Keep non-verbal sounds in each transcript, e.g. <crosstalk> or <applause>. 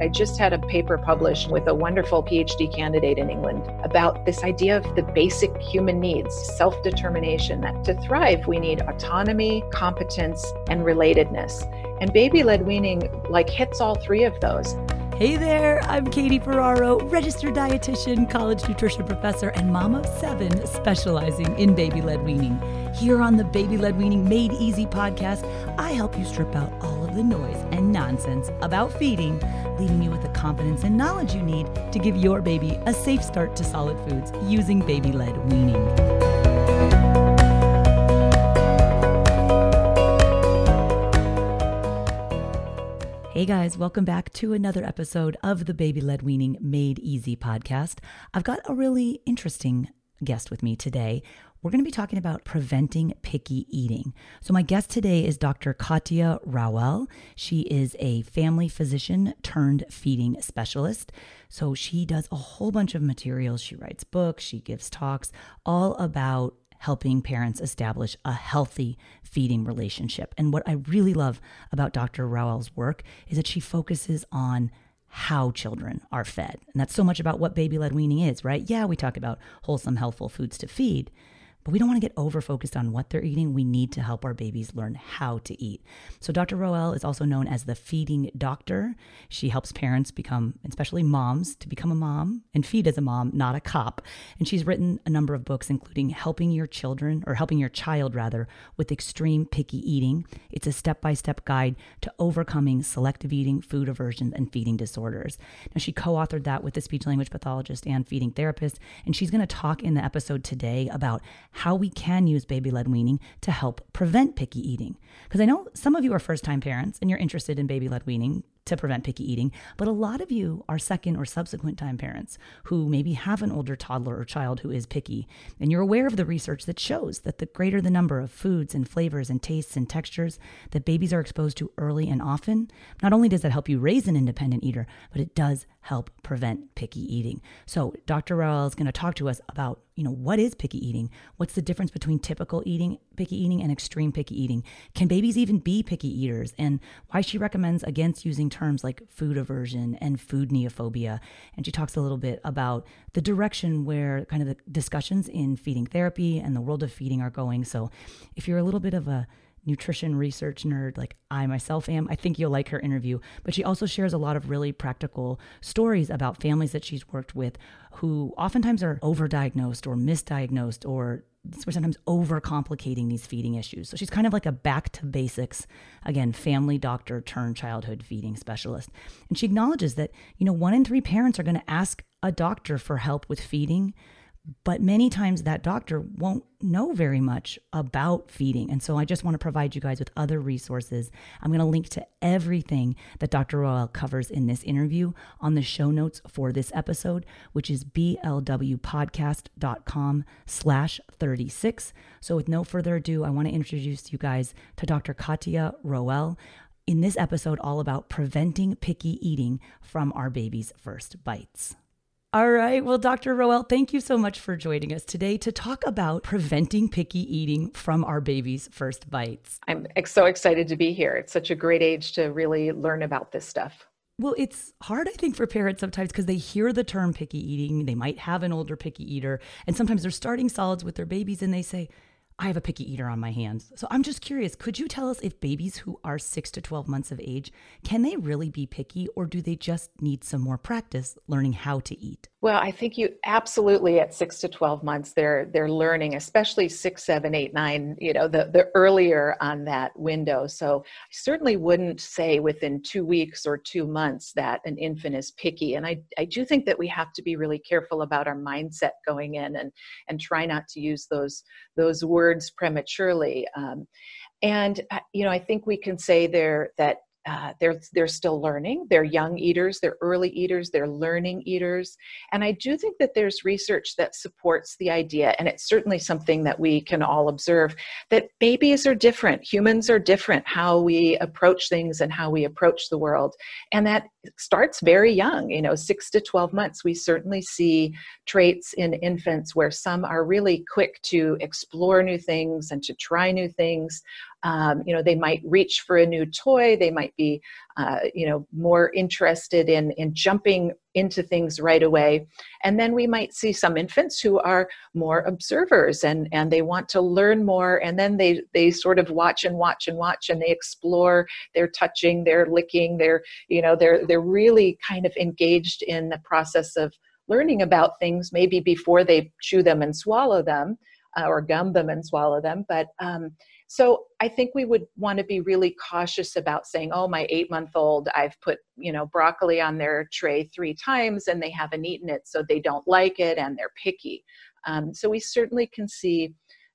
I just had a paper published with a wonderful PhD candidate in England about this idea of the basic human needs self determination. That to thrive, we need autonomy, competence, and relatedness. And baby led weaning like hits all three of those. Hey there, I'm Katie Ferraro, registered dietitian, college nutrition professor, and mom of seven specializing in baby led weaning. Here on the Baby Led Weaning Made Easy podcast, I help you strip out all the noise and nonsense about feeding, leaving you with the confidence and knowledge you need to give your baby a safe start to solid foods using baby led weaning. Hey guys, welcome back to another episode of the Baby Led Weaning Made Easy podcast. I've got a really interesting guest with me today. We're going to be talking about preventing picky eating. So, my guest today is Dr. Katja Rowell. She is a family physician turned feeding specialist. So, she does a whole bunch of materials. She writes books, she gives talks all about helping parents establish a healthy feeding relationship. And what I really love about Dr. Rowell's work is that she focuses on how children are fed. And that's so much about what baby led weaning is, right? Yeah, we talk about wholesome, healthful foods to feed, but we don't want to get over focused on what they're eating. We need to help our babies learn how to eat. So, Dr. Rowell is also known as the feeding doctor. She helps parents become, especially moms, to become a mom and feed as a mom, not a cop. And she's written a number of books, including Helping Your Children, or Helping Your Child rather, with Extreme Picky Eating. It's a step by step guide to overcoming selective eating, food aversions, and feeding disorders. Now, she co authored that with a speech language pathologist and feeding therapist. And she's going to talk in the episode today about how we can use baby led weaning to help prevent picky eating. Because I know some of you are first time parents and you're interested in baby led weaning to prevent picky eating. But a lot of you are second or subsequent time parents who maybe have an older toddler or child who is picky. And you're aware of the research that shows that the greater the number of foods and flavors and tastes and textures that babies are exposed to early and often, not only does that help you raise an independent eater, but it does help prevent picky eating. So Dr. Rowell is going to talk to us about, you know, what is picky eating? What's the difference between typical eating, picky eating and extreme picky eating? Can babies even be picky eaters? And why she recommends against using terms like food aversion and food neophobia. And she talks a little bit about the direction where kind of the discussions in feeding therapy and the world of feeding are going. So if you're a little bit of a nutrition research nerd like I myself am, I think you'll like her interview. But she also shares a lot of really practical stories about families that she's worked with who oftentimes are overdiagnosed or misdiagnosed or we're sometimes overcomplicating these feeding issues. So she's kind of like a back to basics, again, family doctor turned childhood feeding specialist. And she acknowledges that, you know, one in three parents are going to ask a doctor for help with feeding but many times that doctor won't know very much about feeding. And so I just want to provide you guys with other resources. I'm going to link to everything that Dr. Rowell covers in this interview on the show notes for this episode, which is blwpodcast.com slash 36. So with no further ado, I want to introduce you guys to Dr. Katja Rowell in this episode all about preventing picky eating from our baby's first bites. All right. Well, Dr. Rowell, thank you so much for joining us today to talk about preventing picky eating from our baby's first bites. I'm so excited to be here. It's such a great age to really learn about this stuff. Well, it's hard, I think, for parents sometimes because they hear the term picky eating. They might have an older picky eater, and sometimes they're starting solids with their babies and they say, I have a picky eater on my hands. So I'm just curious, could you tell us if babies who are 6 to 12 months of age, can they really be picky or do they just need some more practice learning how to eat? Well, I think you absolutely at six to twelve months they're they're learning, especially six, seven, eight, nine. You know, the the earlier on that window. So I certainly wouldn't say within two weeks or two months that an infant is picky. And I I do think that we have to be really careful about our mindset going in and and try not to use those those words prematurely. Um, and uh, you know, I think we can say there that uh, they're they're still learning. They're young eaters. They're early eaters. They're learning eaters. And I do think that there's research that supports the idea, and it's certainly something that we can all observe that babies are different. Humans are different. How we approach things and how we approach the world, and that starts very young. You know, six to twelve months. We certainly see traits in infants where some are really quick to explore new things and to try new things Um, you know, they might reach for a new toy. They might be, uh, you know, more interested in in jumping into things right away. And then we might see some infants who are more observers and and they want to learn more. And then they they sort of watch and watch and watch and they explore. They're touching, they're licking, they're you know they're they're really kind of engaged in the process of learning about things maybe before they chew them and swallow them uh, or gum them and swallow them. But um, so I think we would want to be really cautious about saying, oh, my eight month old, I've put, you know, broccoli on their tray three times and they haven't eaten it, so they don't like it and they're picky. Um, so we certainly can see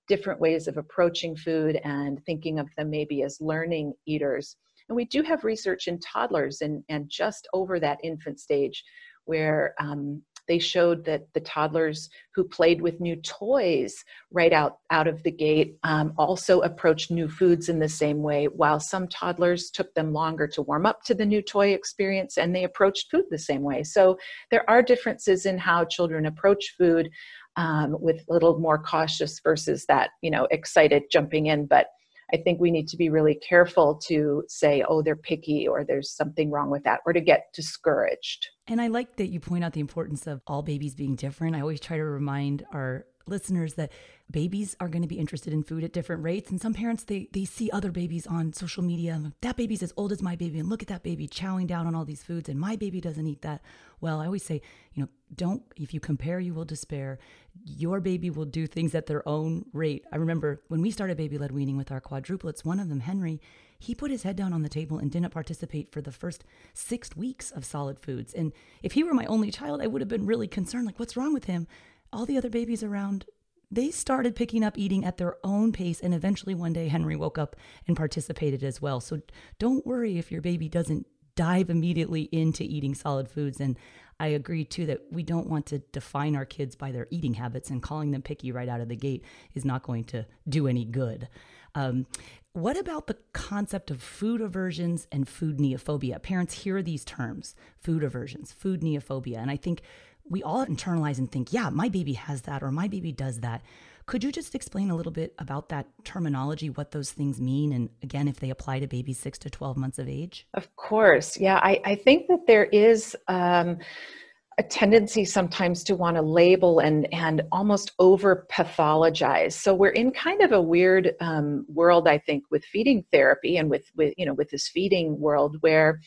different ways of approaching food and thinking of them maybe as learning eaters. And we do have research in toddlers and, and just over that infant stage where um, they showed that the toddlers who played with new toys right out, out of the gate um, also approached new foods in the same way, while some toddlers took them longer to warm up to the new toy experience and they approached food the same way. So there are differences in how children approach food um, with a little more cautious versus that, you know, excited jumping in. But I think we need to be really careful to say, oh, they're picky or there's something wrong with that or to get discouraged. And I like that you point out the importance of all babies being different. I always try to remind our listeners that babies are going to be interested in food at different rates and some parents they they see other babies on social media and that baby's as old as my baby and look at that baby chowing down on all these foods and my baby doesn't eat that. Well i always say you know don't if you compare you will despair. Your baby will do things at their own rate. I remember when we started baby led weaning with our quadruplets one of them henry he put his head down on the table and didn't participate for the first six weeks of solid foods and if he were my only child i would have been really concerned like what's wrong with him? All the other babies around they started picking up eating at their own pace and eventually one day henry woke up and participated as well. So don't worry if your baby doesn't dive immediately into eating solid foods. And i agree too that we don't want to define our kids by their eating habits and calling them picky right out of the gate is not going to do any good. Um, what about the concept of food aversions and food neophobia? Parents hear these terms food aversions food neophobia. And i think we all internalize and think, yeah, my baby has that or my baby does that. Could you just explain a little bit about that terminology, what those things mean, and again, if they apply to babies six to 12 months of age? Of course. Yeah, I, I think that there is. Um, a tendency sometimes to want to label and and almost over pathologize. So we're in kind of a weird um, world i think with feeding therapy and with with you know with this feeding world where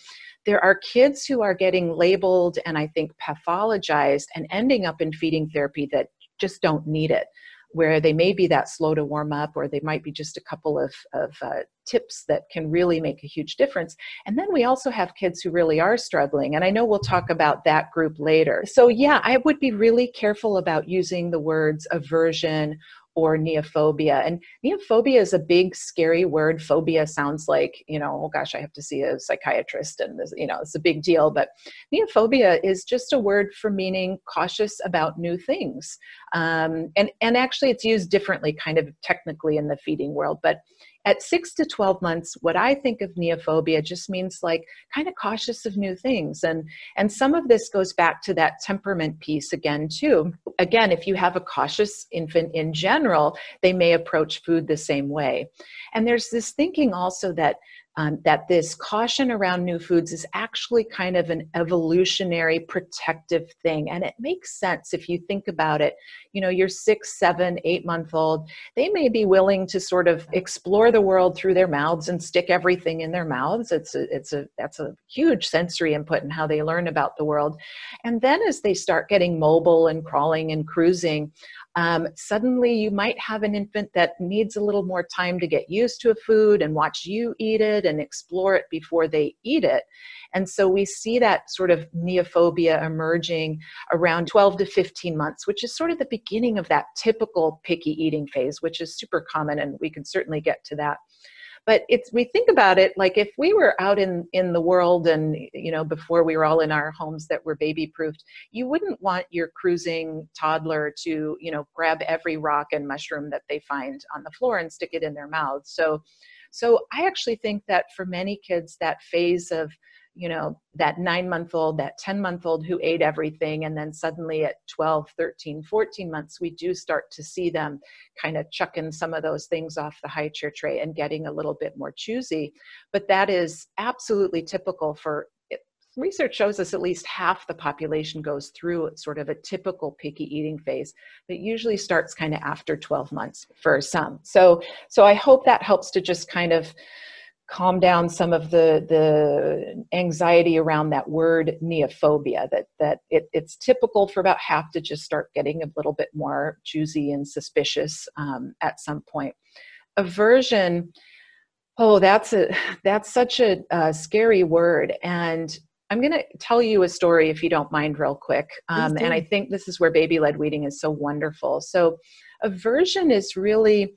there are kids who are getting labeled and I think pathologized and ending up in feeding therapy that just don't need it where they may be that slow to warm up or they might be just a couple of, of uh, tips that can really make a huge difference. And then we also have kids who really are struggling and i know we'll talk about that group later. So yeah i would be really careful about using the words aversion or neophobia. And neophobia is a big, scary word. Phobia sounds like, you know, oh gosh, I have to see a psychiatrist and, this, you know, it's a big deal. But neophobia is just a word for meaning cautious about new things. Um, and, and actually, it's used differently, kind of technically in the feeding world. But at six to 12 months, what I think of neophobia just means like kind of cautious of new things. And, and some of this goes back to that temperament piece again, too. Again, if you have a cautious infant in general, they may approach food the same way. And there's this thinking also that um, that this caution around new foods is actually kind of an evolutionary protective thing. And it makes sense if you think about it. You know, your six, seven, eight month old, they may be willing to sort of explore the world through their mouths and stick everything in their mouths. It's a, it's a, that's a huge sensory input in how they learn about the world. And then as they start getting mobile and crawling and cruising, um, suddenly you might have an infant that needs a little more time to get used to a food and watch you eat it and explore it before they eat it. And so we see that sort of neophobia emerging around 12 to 15 months, which is sort of the beginning of that typical picky eating phase, which is super common, and we can certainly get to that but it's we think about it like if we were out in in the world and you know before we were all in our homes that were baby proofed you wouldn't want your cruising toddler to you know grab every rock and mushroom that they find on the floor and stick it in their mouths so so i actually think that for many kids that phase of you know that nine month old that 10 month old who ate everything and then suddenly at 12 13 14 months we do start to see them kind of chucking some of those things off the high chair tray and getting a little bit more choosy. But that is absolutely typical for research shows us at least half the population goes through sort of a typical picky eating phase that usually starts kind of after 12 months for some. So so i hope that helps to just kind of calm down some of the the anxiety around that word neophobia that that it, it's typical for about half to just start getting a little bit more choosy and suspicious um, at some point aversion oh that's a that's such a, a scary word and I'm going to tell you a story, if you don't mind, real quick. Um, and I think this is where baby led weaning is so wonderful. So, aversion is really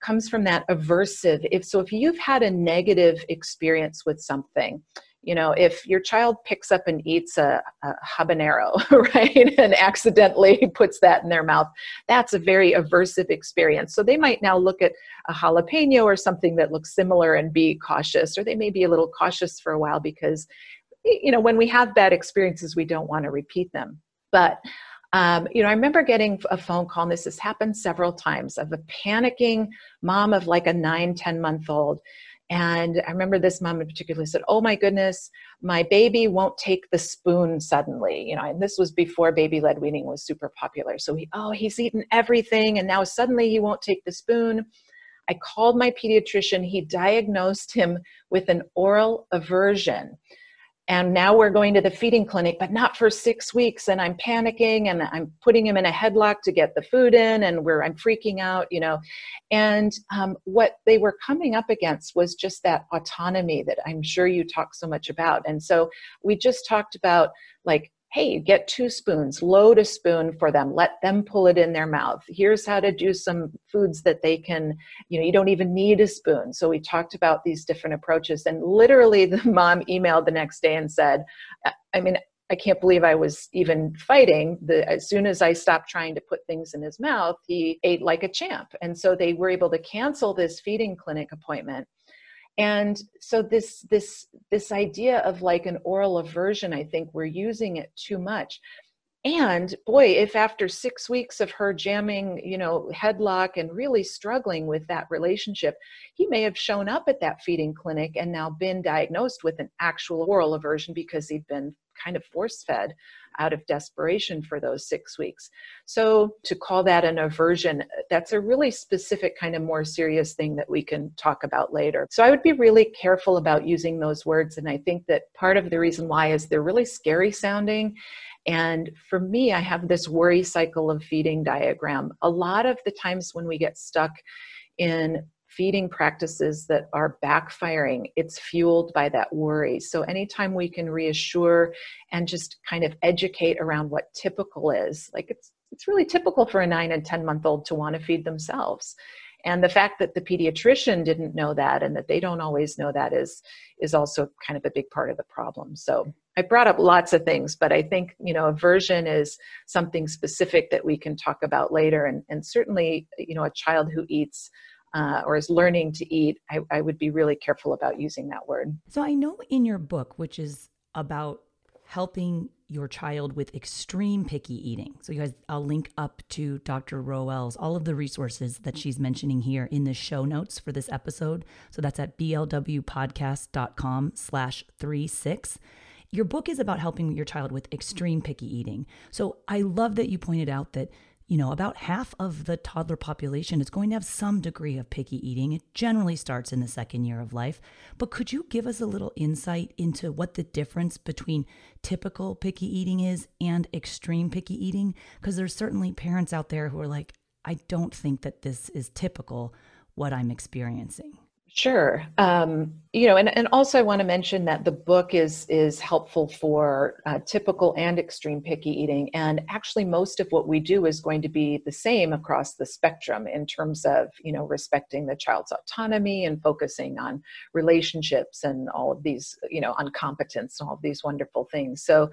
comes from that aversive. If so, if you've had a negative experience with something, you know, if your child picks up and eats a, a habanero, <laughs> right, and accidentally <laughs> puts that in their mouth, that's a very aversive experience. So they might now look at a jalapeno or something that looks similar and be cautious, or they may be a little cautious for a while because you know when we have bad experiences we don't want to repeat them but um, you know i remember getting a phone call and this has happened several times of a panicking mom of like a nine ten month old. And i remember this mom in particular said oh my goodness my baby won't take the spoon suddenly. You know and this was before baby led weaning was super popular. So he oh he's eaten everything and now suddenly he won't take the spoon. I called my pediatrician. He diagnosed him with an oral aversion and now we're going to the feeding clinic but not for six weeks and i'm panicking and i'm putting him in a headlock to get the food in and where i'm freaking out you know. And um, what they were coming up against was just that autonomy that i'm sure you talk so much about. And so we just talked about like hey, get two spoons, load a spoon for them, let them pull it in their mouth. Here's how to do some foods that they can, you know, you don't even need a spoon. So we talked about these different approaches. And literally, <laughs> the mom emailed the next day and said, I mean, I can't believe I was even fighting. The, as soon as I stopped trying to put things in his mouth, he ate like a champ. And so they were able to cancel this feeding clinic appointment and so this this this idea of like an oral aversion i think we're using it too much. And boy if after six weeks of her jamming you know headlock and really struggling with that relationship he may have shown up at that feeding clinic and now been diagnosed with an actual oral aversion because he'd been kind of force fed out of desperation for those six weeks. So, to call that an aversion, that's a really specific, kind of more serious thing that we can talk about later. So, I would be really careful about using those words. And I think that part of the reason why is they're really scary sounding. And for me, I have this worry cycle of feeding diagram. A lot of the times when we get stuck in feeding practices that are backfiring, it's fueled by that worry. So, anytime we can reassure and just kind of educate around what typical is, like it's, it's really typical for a nine and 10 month old to want to feed themselves. And the fact that the pediatrician didn't know that and that they don't always know that is, is also kind of a big part of the problem. So, I brought up lots of things, but I think you know aversion is something specific that we can talk about later, and, and certainly you know a child who eats uh, or is learning to eat, I, I would be really careful about using that word. So I know in your book, which is about helping your child with extreme picky eating. So you guys I'll link up to Dr. Rowell's all of the resources that she's mentioning here in the show notes for this episode. So that's at blwpodcast.com slash three six. Your book is about helping your child with extreme picky eating. So I love that you pointed out that you know, about half of the toddler population is going to have some degree of picky eating. It generally starts in the second year of life. But could you give us a little insight into what the difference between typical picky eating is and extreme picky eating? Because there's certainly parents out there who are like, I don't think that this is typical what I'm experiencing. Sure. Um, you know, and, and also I want to mention that the book is is helpful for uh, typical and extreme picky eating, and actually most of what we do is going to be the same across the spectrum in terms of you know respecting the child's autonomy and focusing on relationships and all of these you know on competence and all of these wonderful things. So,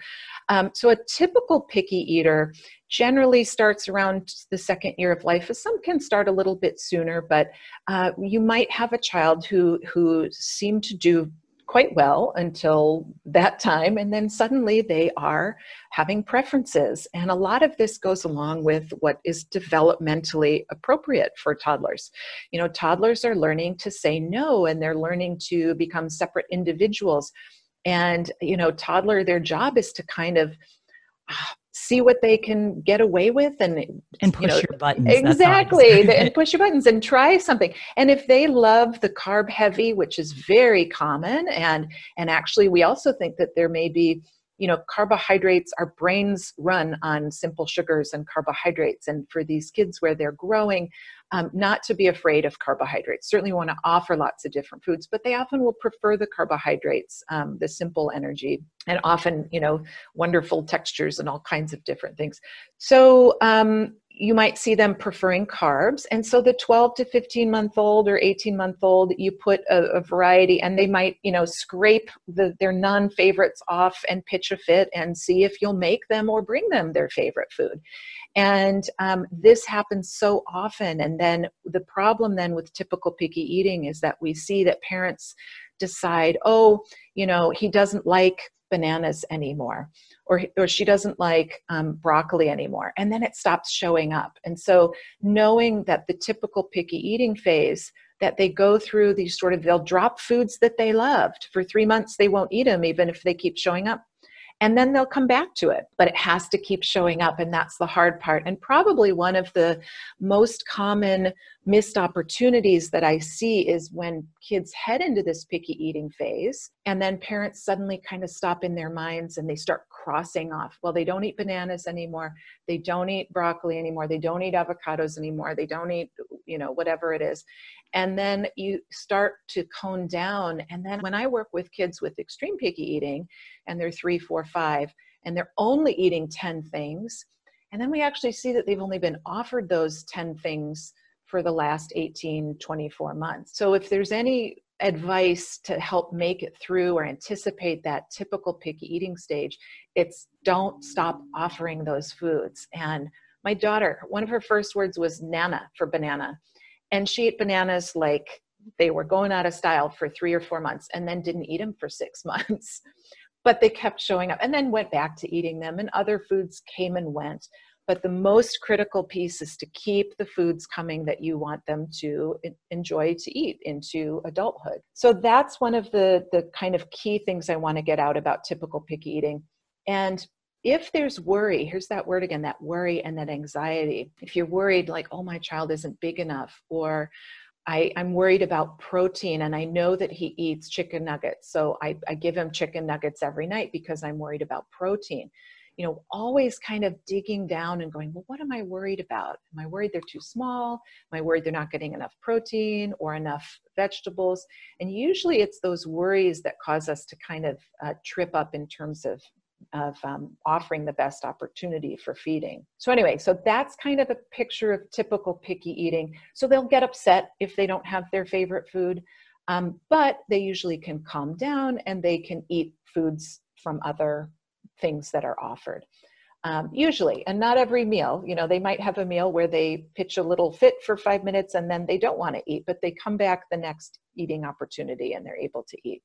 um, so a typical picky eater generally starts around the second year of life. Some can start a little bit sooner, but uh, you might have a child who who seem to do quite well until that time. And then suddenly they are having preferences. And a lot of this goes along with what is developmentally appropriate for toddlers. You know, toddlers are learning to say no and they're learning to become separate individuals. And, you know, toddler, their job is to kind of ah, see what they can get away with and and push you know, your buttons exactly and push your buttons and try something. And if they love the carb heavy which is very common and and actually we also think that there may be you know carbohydrates our brains run on simple sugars and carbohydrates. And for these kids where they're growing um, not to be afraid of carbohydrates certainly want to offer lots of different foods but they often will prefer the carbohydrates um, the simple energy and often you know wonderful textures and all kinds of different things so um, you might see them preferring carbs. And so the 12 to 15 month old or 18 month old, you put a, a variety and they might, you know, scrape the, their non favorites off and pitch a fit and see if you'll make them or bring them their favorite food. And um, this happens so often. And then the problem then with typical picky eating is that we see that parents decide, oh, you know, he doesn't like bananas anymore or, or she doesn't like um, broccoli anymore. And then it stops showing up. And so knowing that the typical picky eating phase that they go through these sort of they'll drop foods that they loved. For three months they won't eat them even if they keep showing up and then they'll come back to it but it has to keep showing up and that's the hard part and probably one of the most common missed opportunities that i see is when kids head into this picky eating phase and then parents suddenly kind of stop in their minds and they start crossing off. Well they don't eat bananas anymore. They don't eat broccoli anymore. They don't eat avocados anymore. They don't eat you know whatever it is. And then you start to cone down. And then when i work with kids with extreme picky eating and they're three four five and they're only eating 10 things and then we actually see that they've only been offered those 10 things for the last 18 24 months. So if there's any advice to help make it through or anticipate that typical picky eating stage it's don't stop offering those foods. And my daughter one of her first words was nana for banana. And she ate bananas like they were going out of style for three or four months and then didn't eat them for six <laughs> months. But they kept showing up and then went back to eating them and other foods came and went but the most critical piece is to keep the foods coming that you want them to enjoy to eat into adulthood. So that's one of the the kind of key things i want to get out about typical picky eating. And if there's worry here's that word again that worry and that anxiety. If you're worried like oh my child isn't big enough or I, am worried about protein and I know that he eats chicken nuggets. So I, I give him chicken nuggets every night because I'm worried about protein you know, always kind of digging down and going, well, what am I worried about? Am I worried they're too small? Am I worried they're not getting enough protein or enough vegetables? And usually it's those worries that cause us to kind of uh, trip up in terms of of um, offering the best opportunity for feeding. So, anyway, so that's kind of a picture of typical picky eating. So, they'll get upset if they don't have their favorite food, um, but they usually can calm down and they can eat foods from other things that are offered. Um, usually, and not every meal. You know, they might have a meal where they pitch a little fit for five minutes and then they don't want to eat, but they come back the next eating opportunity and they're able to eat.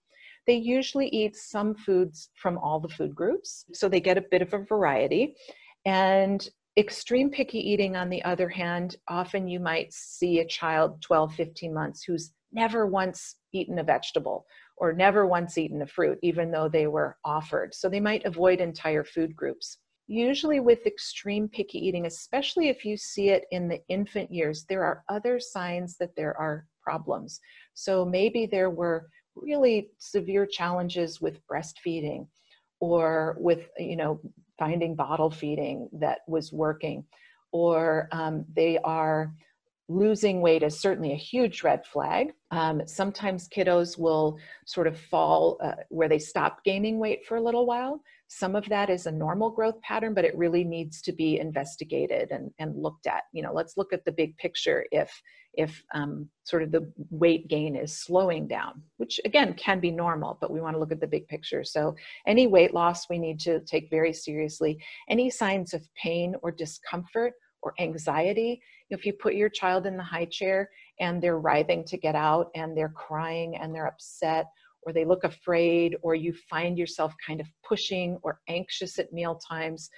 They usually eat some foods from all the food groups, so they get a bit of a variety. And extreme picky eating, on the other hand, often you might see a child 12, 15 months who's never once eaten a vegetable or never once eaten a fruit, even though they were offered. So they might avoid entire food groups. Usually, with extreme picky eating, especially if you see it in the infant years, there are other signs that there are problems. So maybe there were really severe challenges with breastfeeding or with, you know, finding bottle feeding that was working, or um, they are losing weight is certainly a huge red flag. Um, sometimes kiddos will sort of fall uh, where they stop gaining weight for a little while. Some of that is a normal growth pattern, but it really needs to be investigated and, and looked at. You know, let's look at the big picture if if um, sort of the weight gain is slowing down, which again can be normal, but we want to look at the big picture. So any weight loss we need to take very seriously. Any signs of pain or discomfort or anxiety if you put your child in the high chair and they're writhing to get out and they're crying and they're upset or they look afraid or you find yourself kind of pushing or anxious at meal times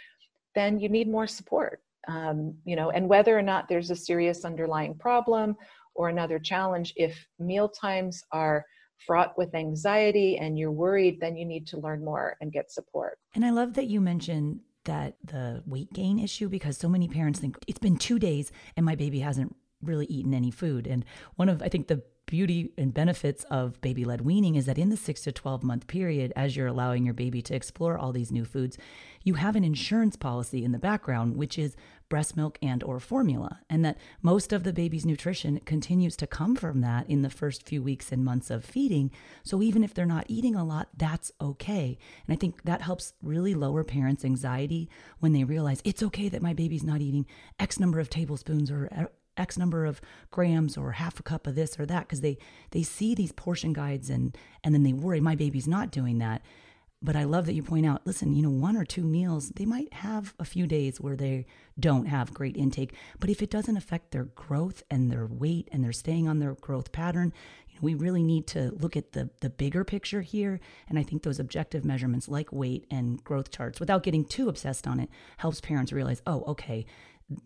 then you need more support. Um, you know and whether or not there's a serious underlying problem or another challenge if meal times are fraught with anxiety and you're worried then you need to learn more and get support. And i love that you mentioned that the weight gain issue because so many parents think it's been two days and my baby hasn't really eaten any food. And one of, I think, the beauty and benefits of baby led weaning is that in the six to 12 month period, as you're allowing your baby to explore all these new foods, you have an insurance policy in the background, which is breast milk and or formula and that most of the baby's nutrition continues to come from that in the first few weeks and months of feeding so even if they're not eating a lot that's okay and i think that helps really lower parents anxiety when they realize it's okay that my baby's not eating x number of tablespoons or uh, X number of grams or half a cup of this or that because they they see these portion guides and and then they worry my baby's not doing that. But I love that you point out, listen, you know, one or two meals, they might have a few days where they don't have great intake. But if it doesn't affect their growth and their weight and they're staying on their growth pattern, you know, we really need to look at the the bigger picture here. And I think those objective measurements like weight and growth charts, without getting too obsessed on it, helps parents realize, oh, okay,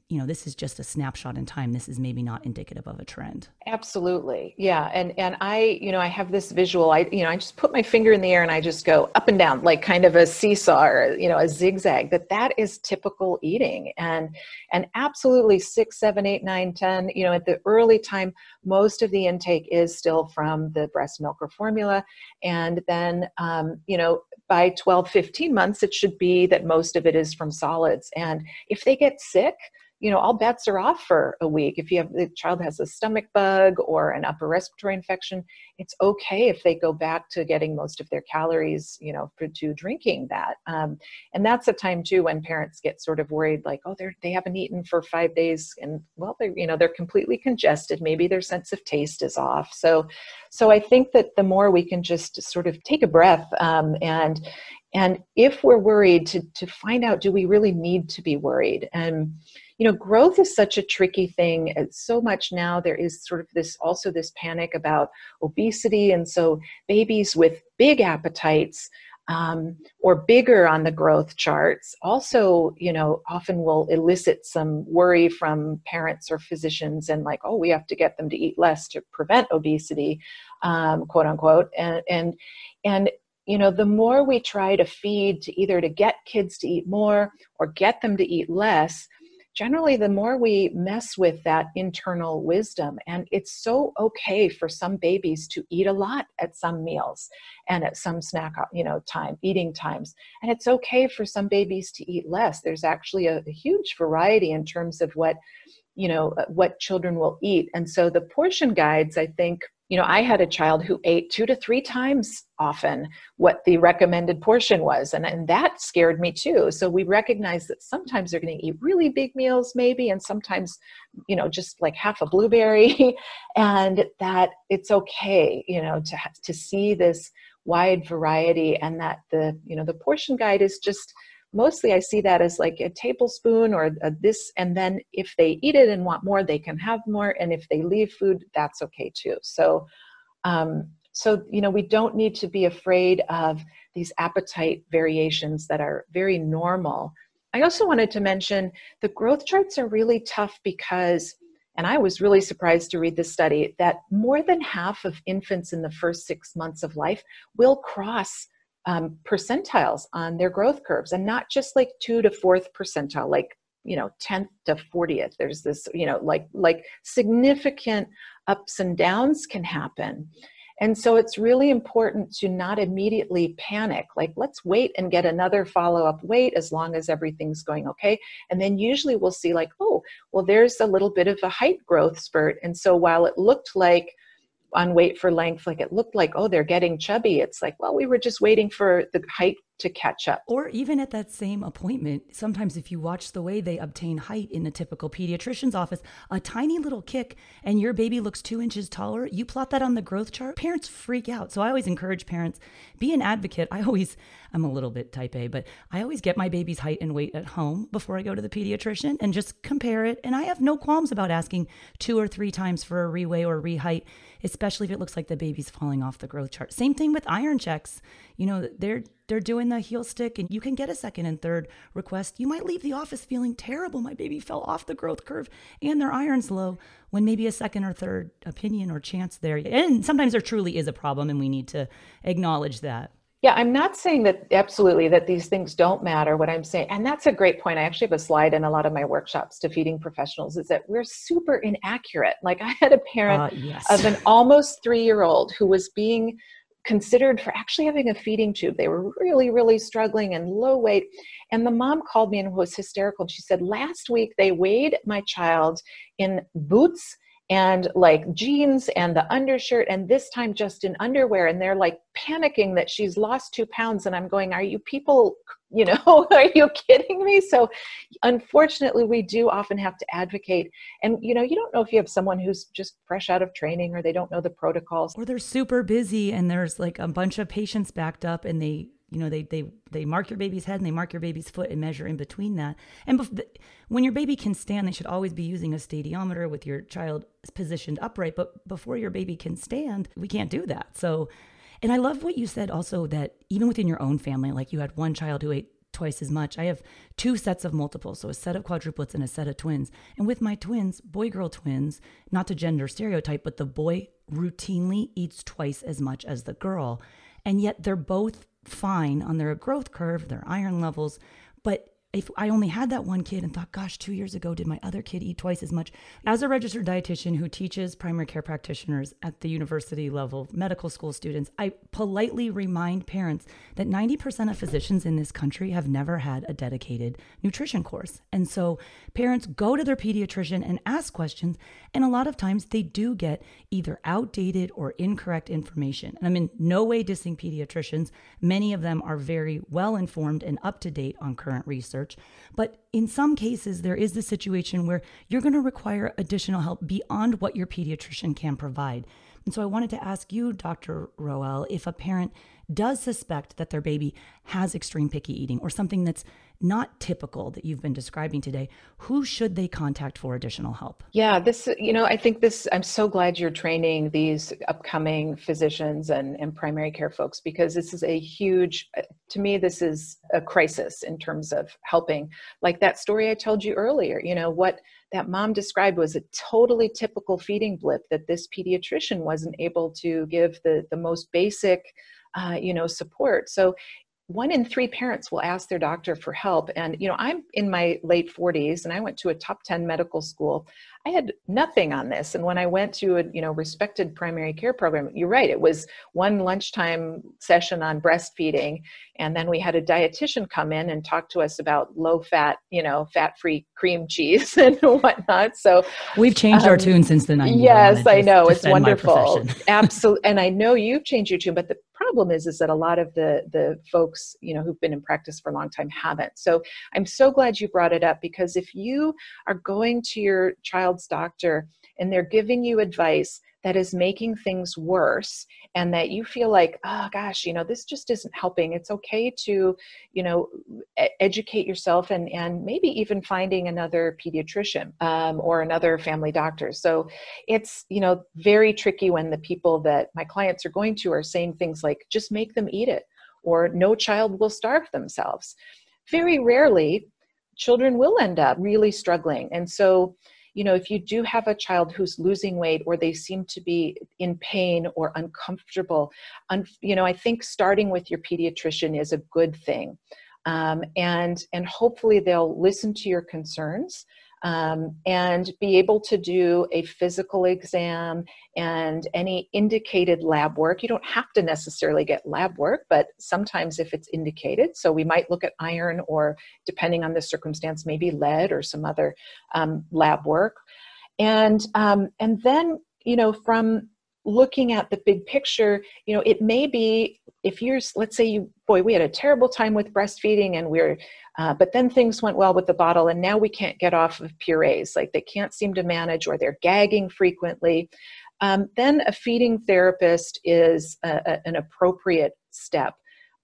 you know this is just a snapshot in time. This is maybe not indicative of a trend. Absolutely. Yeah. And and i you know i have this visual. I you know i just put my finger in the air and i just go up and down like kind of a seesaw or you know a zigzag that that is typical eating. And and absolutely six seven eight nine ten you know at the early time most of the intake is still from the breast milk or formula. And then um, you know by 12 15 months it should be that most of it is from solids. And if they get sick you know all bets are off for a week. If you have the child has a stomach bug or an upper respiratory infection it's okay if they go back to getting most of their calories you know for, to drinking that. Um, and that's a time too when parents get sort of worried like oh they're they haven't eaten for five days and well they you know they're completely congested. Maybe their sense of taste is off. So so i think that the more we can just sort of take a breath um, and and if we're worried to to find out do we really need to be worried? And you know growth is such a tricky thing it's so much now there is sort of this also this panic about obesity and so babies with big appetites um, or bigger on the growth charts also you know often will elicit some worry from parents or physicians and like oh we have to get them to eat less to prevent obesity um, quote unquote and and and you know the more we try to feed to either to get kids to eat more or get them to eat less generally the more we mess with that internal wisdom and it's so okay for some babies to eat a lot at some meals and at some snack uh, you know time eating times. And it's okay for some babies to eat less. There's actually a, a huge variety in terms of what you know uh, what children will eat. And so the portion guides i think you know, I had a child who ate two to three times often what the recommended portion was, and, and that scared me too. So we recognize that sometimes they're going to eat really big meals, maybe, and sometimes, you know, just like half a blueberry, <laughs> and that it's okay, you know, to to see this wide variety, and that the you know the portion guide is just mostly I see that as like a tablespoon or a this, and then if they eat it and want more, they can have more, and if they leave food, that's okay too. So, um, so you know, we don't need to be afraid of these appetite variations that are very normal. I also wanted to mention the growth charts are really tough because. And I was really surprised to read this study that more than half of infants in the first six months of life will cross um, percentiles on their growth curves and not just like two to fourth percentile like you know 10th to 40th there's this you know like like significant ups and downs can happen. And so it's really important to not immediately panic like let's wait and get another follow-up wait as long as everything's going okay. And then usually we'll see like oh well there's a little bit of a height growth spurt. And so while it looked like on weight for length like it looked like oh they're getting chubby. It's like well we were just waiting for the height to catch up. Or even at that same appointment, sometimes if you watch the way they obtain height in a typical pediatrician's office, a tiny little kick and your baby looks two inches taller, you plot that on the growth chart, parents freak out. So I always encourage parents, be an advocate. I always, I'm a little bit type A, but I always get my baby's height and weight at home before I go to the pediatrician and just compare it. And I have no qualms about asking two or three times for a reweigh or reheight especially if it looks like the baby's falling off the growth chart. Same thing with iron checks. You know, they're they're doing the heel stick and you can get a second and third request. You might leave the office feeling terrible. My baby fell off the growth curve and their iron's low when maybe a second or third opinion or chance there. And sometimes there truly is a problem and we need to acknowledge that. Yeah, I'm not saying that absolutely that these things don't matter. What I'm saying, and that's a great point. I actually have a slide in a lot of my workshops to feeding professionals is that we're super inaccurate. Like I had a parent uh, yes. of an almost three year old who was being considered for actually having a feeding tube. They were really, really struggling and low weight. And the mom called me and was hysterical. And she said, Last week they weighed my child in boots and like jeans and the undershirt and this time just in underwear and they're like panicking that she's lost two pounds and i'm going are you people you know <laughs> are you kidding me? So unfortunately we do often have to advocate. And you know you don't know if you have someone who's just fresh out of training or they don't know the protocols. Or they're super busy and there's like a bunch of patients backed up and they you know they they they mark your baby's head and they mark your baby's foot and measure in between that. And bef- when your baby can stand they should always be using a stadiometer with your child positioned upright. But before your baby can stand we can't do that. So and i love what you said also that even within your own family like you had one child who ate twice as much. I have two sets of multiples so a set of quadruplets and a set of twins. And with my twins boy girl twins not to gender stereotype but the boy routinely eats twice as much as the girl. And yet they're both fine on their growth curve, their iron levels, but if I only had that one kid and thought, gosh, two years ago, did my other kid eat twice as much? As a registered dietitian who teaches primary care practitioners at the university level, medical school students, I politely remind parents that 90% of physicians in this country have never had a dedicated nutrition course. And so parents go to their pediatrician and ask questions. And a lot of times they do get either outdated or incorrect information. And I'm in no way dissing pediatricians. Many of them are very well informed and up to date on current research But in some cases, there is the situation where you're going to require additional help beyond what your pediatrician can provide. And so I wanted to ask you, Dr. Rowell, if a parent does suspect that their baby has extreme picky eating or something that's not typical that you've been describing today, who should they contact for additional help? Yeah, this, you know, I think this, I'm so glad you're training these upcoming physicians and, and primary care folks because this is a huge, to me, this is a crisis in terms of helping. Like that story I told you earlier, you know, what that mom described was a totally typical feeding blip that this pediatrician wasn't able to give the, the most basic uh, you know support so one in three parents will ask their doctor for help. And you know i'm in my late 40s and i went to a top 10 medical school. I had nothing on this. And when i went to a you know respected primary care program you're right it was one lunchtime session on breastfeeding. And then we had a dietitian come in and talk to us about low fat you know fat free cream cheese <laughs> and whatnot. So we've changed um, our tune since the 90s yes i, I know. It's wonderful. <laughs> absolutely and i know you've changed your tune but the problem is is that a lot of the the folks you know who've been in practice for a long time haven't. So i'm so glad you brought it up because if you are going to your child's doctor and they're giving you advice that is making things worse and that you feel like oh gosh you know this just isn't helping. It's okay to you know educate yourself and and maybe even finding another pediatrician um, or another family doctor. So it's you know very tricky when the people that my clients are going to are saying things like just make them eat it or no child will starve themselves. Very rarely children will end up really struggling. And so you know, if you do have a child who's losing weight or they seem to be in pain or uncomfortable, un- you know, I think starting with your pediatrician is a good thing. Um, and and hopefully they'll listen to your concerns um, and be able to do a physical exam and any indicated lab work. You don't have to necessarily get lab work, but sometimes if it's indicated, so we might look at iron or depending on the circumstance, maybe lead or some other um, lab work. And um, and then you know from looking at the big picture, you know, it may be if you're let's say you boy we had a terrible time with breastfeeding and we're uh, but then things went well with the bottle and now we can't get off of purees like they can't seem to manage or they're gagging frequently um, then a feeding therapist is a, a, an appropriate step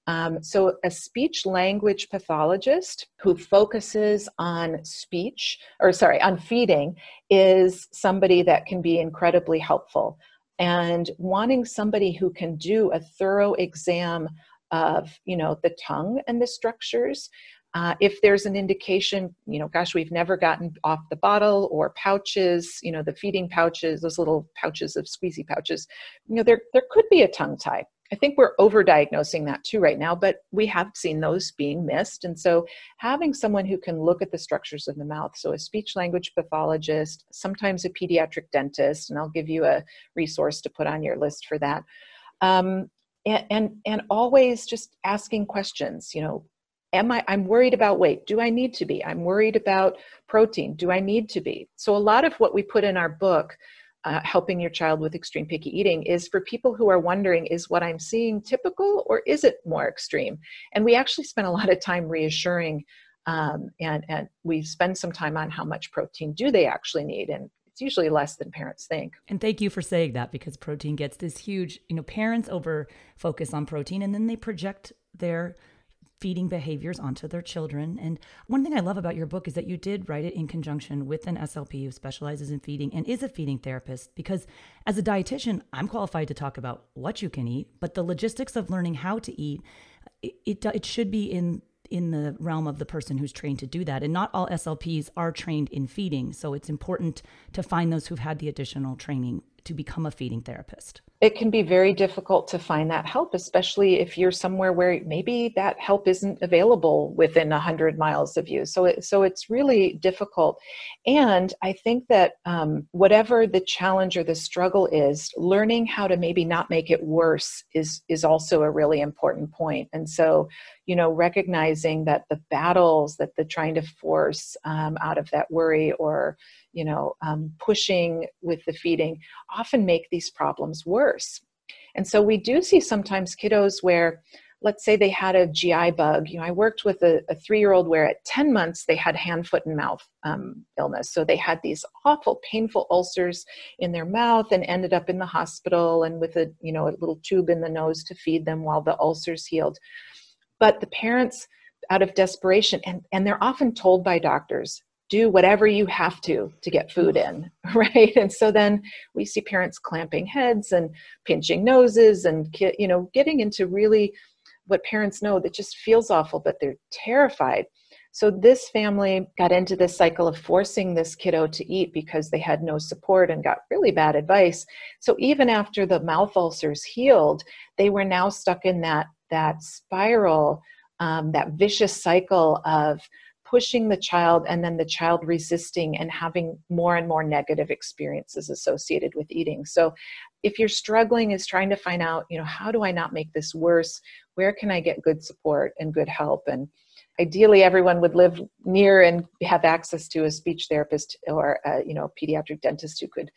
um, so, a speech language pathologist who focuses on speech, or sorry, on feeding, is somebody that can be incredibly helpful. And wanting somebody who can do a thorough exam of, you know, the tongue and the structures. Uh, if there's an indication, you know, gosh, we've never gotten off the bottle or pouches, you know, the feeding pouches, those little pouches of squeezy pouches, you know, there there could be a tongue tie I think we're overdiagnosing that too right now, but we have seen those being missed. And so having someone who can look at the structures of the mouth, so a speech language pathologist, sometimes a pediatric dentist, and I'll give you a resource to put on your list for that. Um, and, and, and always just asking questions, you know, am I, I'm worried about weight. Do I need to be? I'm worried about protein. Do I need to be? So a lot of what we put in our book uh, helping your child with extreme picky eating is for people who are wondering is what i'm seeing typical or is it more extreme and we actually spend a lot of time reassuring um, and, and we spend some time on how much protein do they actually need and it's usually less than parents think. And thank you for saying that because protein gets this huge, you know, parents over focus on protein and then they project their feeding behaviors onto their children. And one thing I love about your book is that you did write it in conjunction with an SLP who specializes in feeding and is a feeding therapist. Because as a dietitian, I'm qualified to talk about what you can eat, but the logistics of learning how to eat, it, it, it should be in in the realm of the person who's trained to do that. And not all SLPs are trained in feeding. So it's important to find those who've had the additional training to become a feeding therapist it can be very difficult to find that help, especially if you're somewhere where maybe that help isn't available within 100 miles of you. So, it, so it's really difficult. And I think that um, whatever the challenge or the struggle is, learning how to maybe not make it worse is is also a really important point. And so, you know, recognizing that the battles that they're trying to force um, out of that worry or you know, um, pushing with the feeding often make these problems worse. And so we do see sometimes kiddos where, let's say they had a GI bug. You know, I worked with a, a three year old where at 10 months they had hand, foot, and mouth um, illness. So they had these awful, painful ulcers in their mouth and ended up in the hospital and with a, you know, a little tube in the nose to feed them while the ulcers healed. But the parents, out of desperation, and, and they're often told by doctors, do whatever you have to to get food in <laughs> right? And so then we see parents clamping heads and pinching noses and you know getting into really what parents know that just feels awful but they're terrified. So this family got into this cycle of forcing this kiddo to eat because they had no support and got really bad advice. So even after the mouth ulcers healed they were now stuck in that that spiral um, that vicious cycle of pushing the child and then the child resisting and having more and more negative experiences associated with eating so if you're struggling is trying to find out you know how do i not make this worse where can i get good support and good help and ideally everyone would live near and have access to a speech therapist or a, you know pediatric dentist who could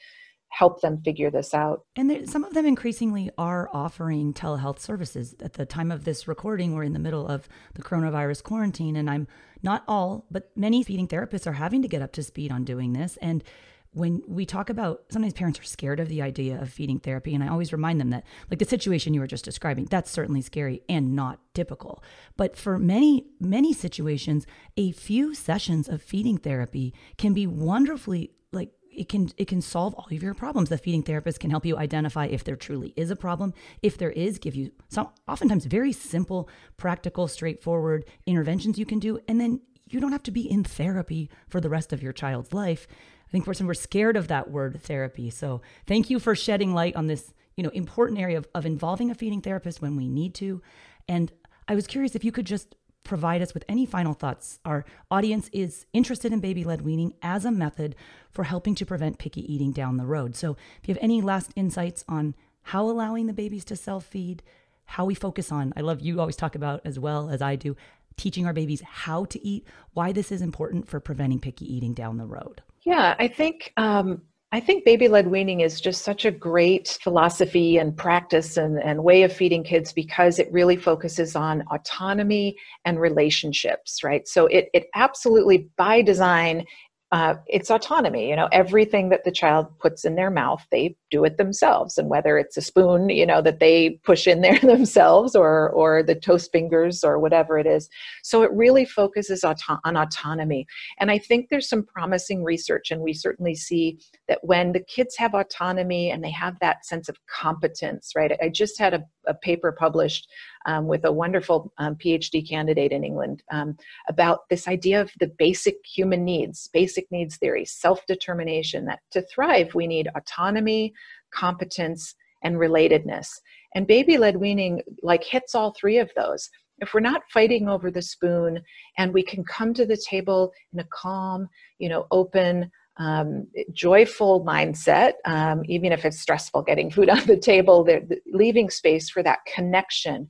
help them figure this out. And there, some of them increasingly are offering telehealth services. At the time of this recording, we're in the middle of the coronavirus quarantine, and I'm not all, but many feeding therapists are having to get up to speed on doing this. And when we talk about sometimes parents are scared of the idea of feeding therapy and i always remind them that like the situation you were just describing that's certainly scary and not typical but for many many situations a few sessions of feeding therapy can be wonderfully like it can it can solve all of your problems. The feeding therapist can help you identify if there truly is a problem. If there is, give you some oftentimes very simple, practical, straightforward interventions you can do, and then you don't have to be in therapy for the rest of your child's life. I think we're we're scared of that word therapy. So thank you for shedding light on this, you know, important area of, of involving a feeding therapist when we need to. And I was curious if you could just provide us with any final thoughts. Our audience is interested in baby led weaning as a method for helping to prevent picky eating down the road. So, if you have any last insights on how allowing the babies to self feed, how we focus on, I love you always talk about as well as I do, teaching our babies how to eat, why this is important for preventing picky eating down the road. Yeah, I think um, I think baby led weaning is just such a great philosophy and practice and, and way of feeding kids because it really focuses on autonomy and relationships, right? So it, it absolutely, by design, uh, it's autonomy you know everything that the child puts in their mouth they do it themselves. And whether it's a spoon you know that they push in there <laughs> themselves or or the toast fingers or whatever it is. So it really focuses auto- on autonomy. And i think there's some promising research and we certainly see that when the kids have autonomy and they have that sense of competence right? I just had a, a paper published um, with a wonderful um, PhD candidate in England um, about this idea of the basic human needs, basic needs theory, self determination, that to thrive, we need autonomy, competence, and relatedness. And baby led weaning like hits all three of those. If we're not fighting over the spoon and we can come to the table in a calm, you know, open, um, joyful mindset, um, even if it's stressful getting food on the table, leaving space for that connection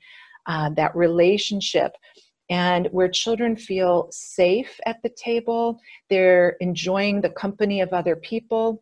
uh, that relationship and where children feel safe at the table, they're enjoying the company of other people.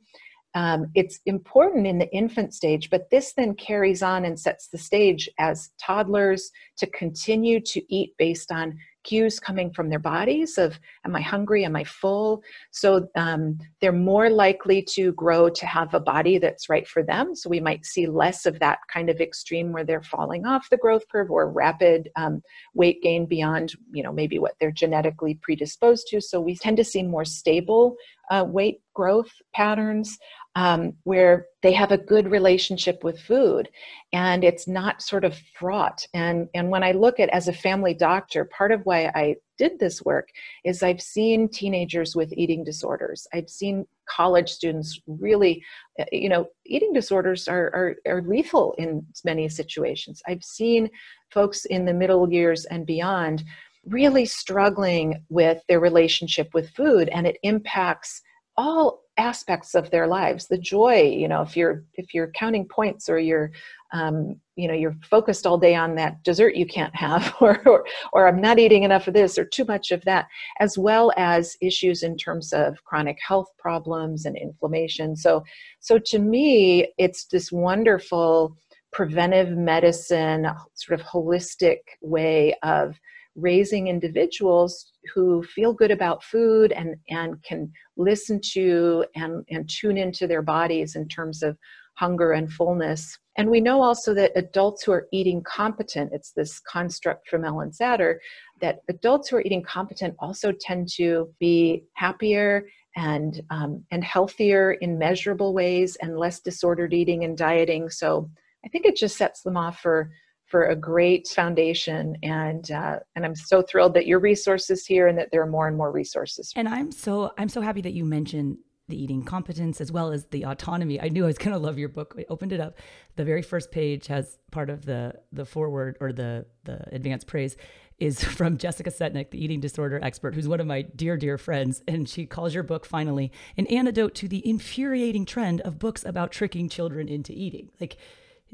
Um, it's important in the infant stage, but this then carries on and sets the stage as toddlers to continue to eat based on cues coming from their bodies of am i hungry? Am i full? So um, they're more likely to grow to have a body that's right for them. So we might see less of that kind of extreme where they're falling off the growth curve or rapid um, weight gain beyond you know maybe what they're genetically predisposed to. So we tend to see more stable uh, weight growth patterns um, where they have a good relationship with food and it's not sort of fraught. And and when i look at as a family doctor part of why i did this work is i've seen teenagers with eating disorders. I've seen college students really uh, you know eating disorders are, are, are lethal in many situations. I've seen folks in the middle years and beyond really struggling with their relationship with food and it impacts all aspects of their lives. The joy you know if you're if you're counting points or you're um, you know you're focused all day on that dessert you can't have <laughs> or, or or i'm not eating enough of this or too much of that as well as issues in terms of chronic health problems and inflammation. So so to me it's this wonderful preventive medicine sort of holistic way of raising individuals who feel good about food and, and can listen to and, and tune into their bodies in terms of hunger and fullness. And we know also that adults who are eating competent, it's this construct from Ellen Satter, that adults who are eating competent also tend to be happier and um, and healthier in measurable ways and less disordered eating and dieting. So I think it just sets them off for for a great foundation and uh, and i'm so thrilled that your resources here and that there are more and more resources and i'm so i'm so happy that you mentioned the eating competence as well as the autonomy i knew i was going to love your book i opened it up the very first page has part of the the foreword or the the advanced praise is <laughs> from Jessica Setnick, the eating disorder expert, who's one of my dear, dear friends. And she calls your book finally an antidote to the infuriating trend of books about tricking children into eating. Like,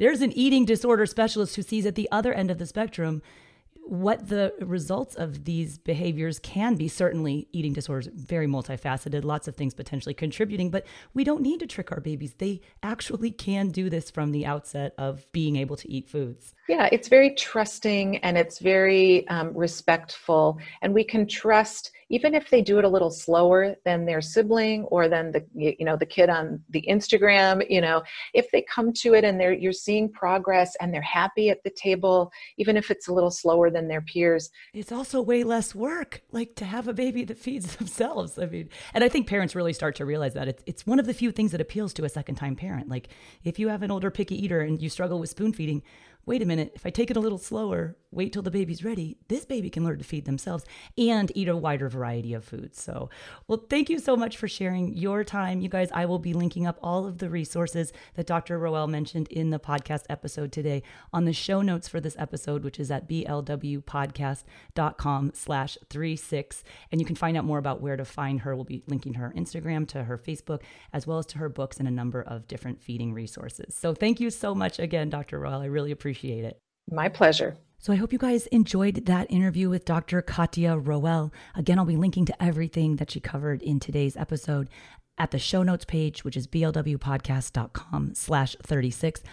there's an eating disorder specialist who sees at the other end of the spectrum what the results of these behaviors can be. Certainly, eating disorders very multifaceted, lots of things potentially contributing, but we don't need to trick our babies. They actually can do this from the outset of being able to eat foods. Yeah, it's very trusting and it's very um, respectful, and we can trust even if they do it a little slower than their sibling or than the you know the kid on the Instagram. You know, if they come to it and they're you're seeing progress and they're happy at the table, even if it's a little slower than their peers. It's also way less work, like to have a baby that feeds <laughs> themselves. I mean, and I think parents really start to realize that it's it's one of the few things that appeals to a second time parent. Like if you have an older picky eater and you struggle with spoon feeding wait a minute, if I take it a little slower, wait till the baby's ready, this baby can learn to feed themselves and eat a wider variety of foods. So, well, thank you so much for sharing your time. You guys, I will be linking up all of the resources that Dr. Rowell mentioned in the podcast episode today on the show notes for this episode, which is at blwpodcast.com slash three six. And you can find out more about where to find her. We'll be linking her Instagram to her Facebook, as well as to her books and a number of different feeding resources. So thank you so much again, Dr. Rowell. I really appreciate appreciate it. My pleasure. So I hope you guys enjoyed that interview with Dr. Katja Rowell. Again, I'll be linking to everything that she covered in today's episode at the show notes page, which is blwpodcast.com slash 36.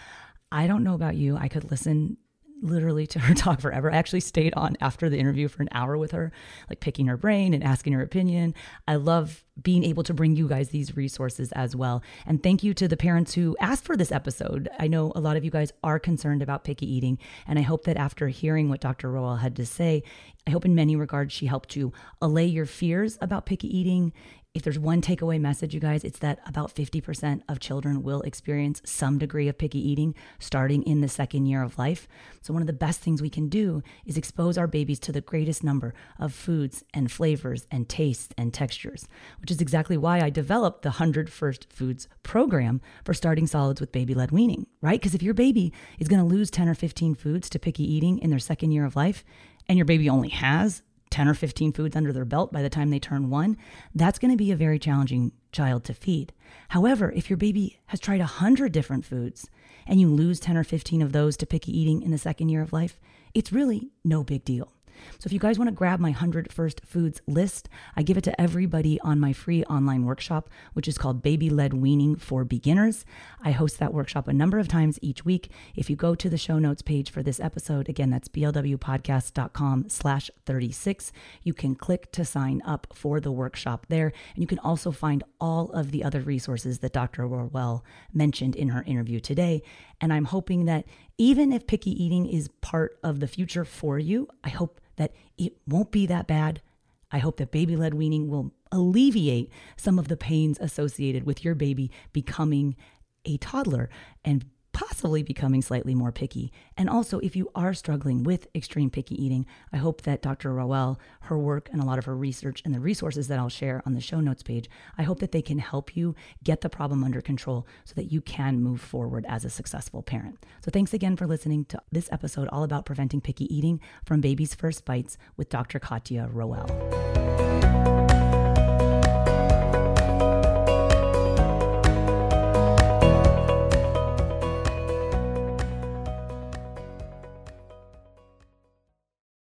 I don't know about you. I could listen literally to her <laughs> talk forever. I actually stayed on after the interview for an hour with her, like picking her brain and asking her opinion. I love being able to bring you guys these resources as well. And thank you to the parents who asked for this episode. I know a lot of you guys are concerned about picky eating, and I hope that after hearing what Dr. Rowell had to say, I hope in many regards she helped you allay your fears about picky eating if there's one takeaway message, you guys, it's that about 50% of children will experience some degree of picky eating starting in the second year of life. So, one of the best things we can do is expose our babies to the greatest number of foods and flavors and tastes and textures, which is exactly why I developed the 100 First Foods program for starting solids with baby led weaning, right? Because if your baby is going to lose 10 or 15 foods to picky eating in their second year of life, and your baby only has 10 or 15 foods under their belt by the time they turn one, that's going to be a very challenging child to feed. However, if your baby has tried 100 different foods and you lose 10 or 15 of those to picky eating in the second year of life, it's really no big deal. So if you guys want to grab my 100 First Foods list, I give it to everybody on my free online workshop, which is called Baby Led Weaning for Beginners. I host that workshop a number of times each week. If you go to the show notes page for this episode, again, that's blwpodcast.com slash 36, you can click to sign up for the workshop there. And you can also find all of the other resources that Dr. Rowell mentioned in her interview today. And I'm hoping that even if picky eating is part of the future for you, I hope that it won't be that bad. I hope that baby led weaning will alleviate some of the pains associated with your baby becoming a toddler and possibly becoming slightly more picky. And also, if you are struggling with extreme picky eating, I hope that Dr. Rowell, her work, and a lot of her research and the resources that I'll share on the show notes page, I hope that they can help you get the problem under control so that you can move forward as a successful parent. So, thanks again for listening to this episode all about preventing picky eating from baby's first bites with Dr. Katja Rowell.